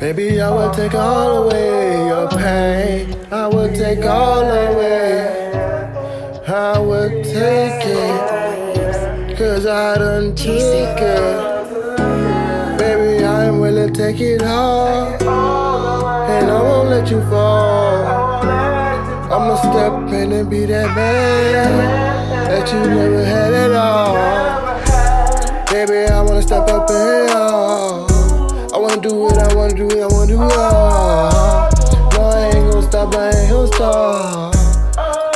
Baby, I will take all away your pain. I will take all away. I will take it. Cause I done took it. Baby, I am willing to take it all. And I won't let you fall. I'ma step in and be that man that you never had do it, I wanna do it, I wanna do it all. No, I ain't gonna stop, I ain't gonna stop.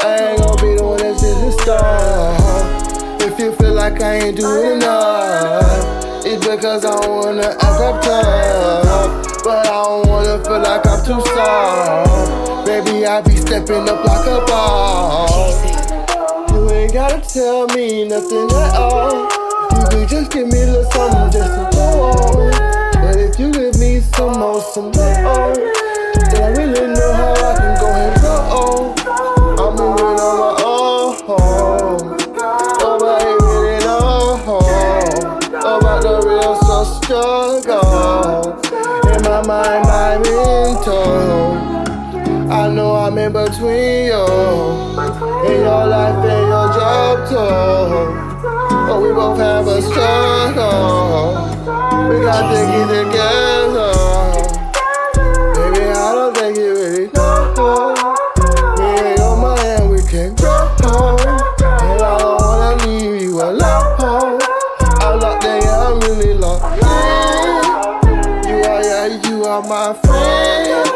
I ain't gonna be the one that's just a star. If you feel like I ain't doing enough, it's because I wanna act up tough. But I don't wanna feel like I'm too soft. Baby, I be stepping up like a boss. You ain't gotta tell me nothing at all. You could just give me a little something just to some more, some more, then I really know how I can go and go. I'm moving on my own. Nobody really know about the real so struggle. In my mind, my mental. I know I'm in between you. In your life and your job too. But we both have a struggle. We got to get together. Are my friend.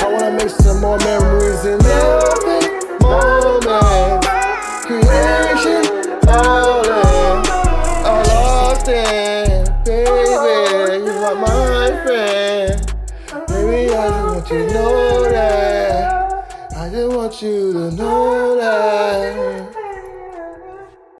I wanna make some more memories and loving moments. Creation, all in, all lost in. Baby, you are my friend. Baby, I just want you to know that. I just want you to know that.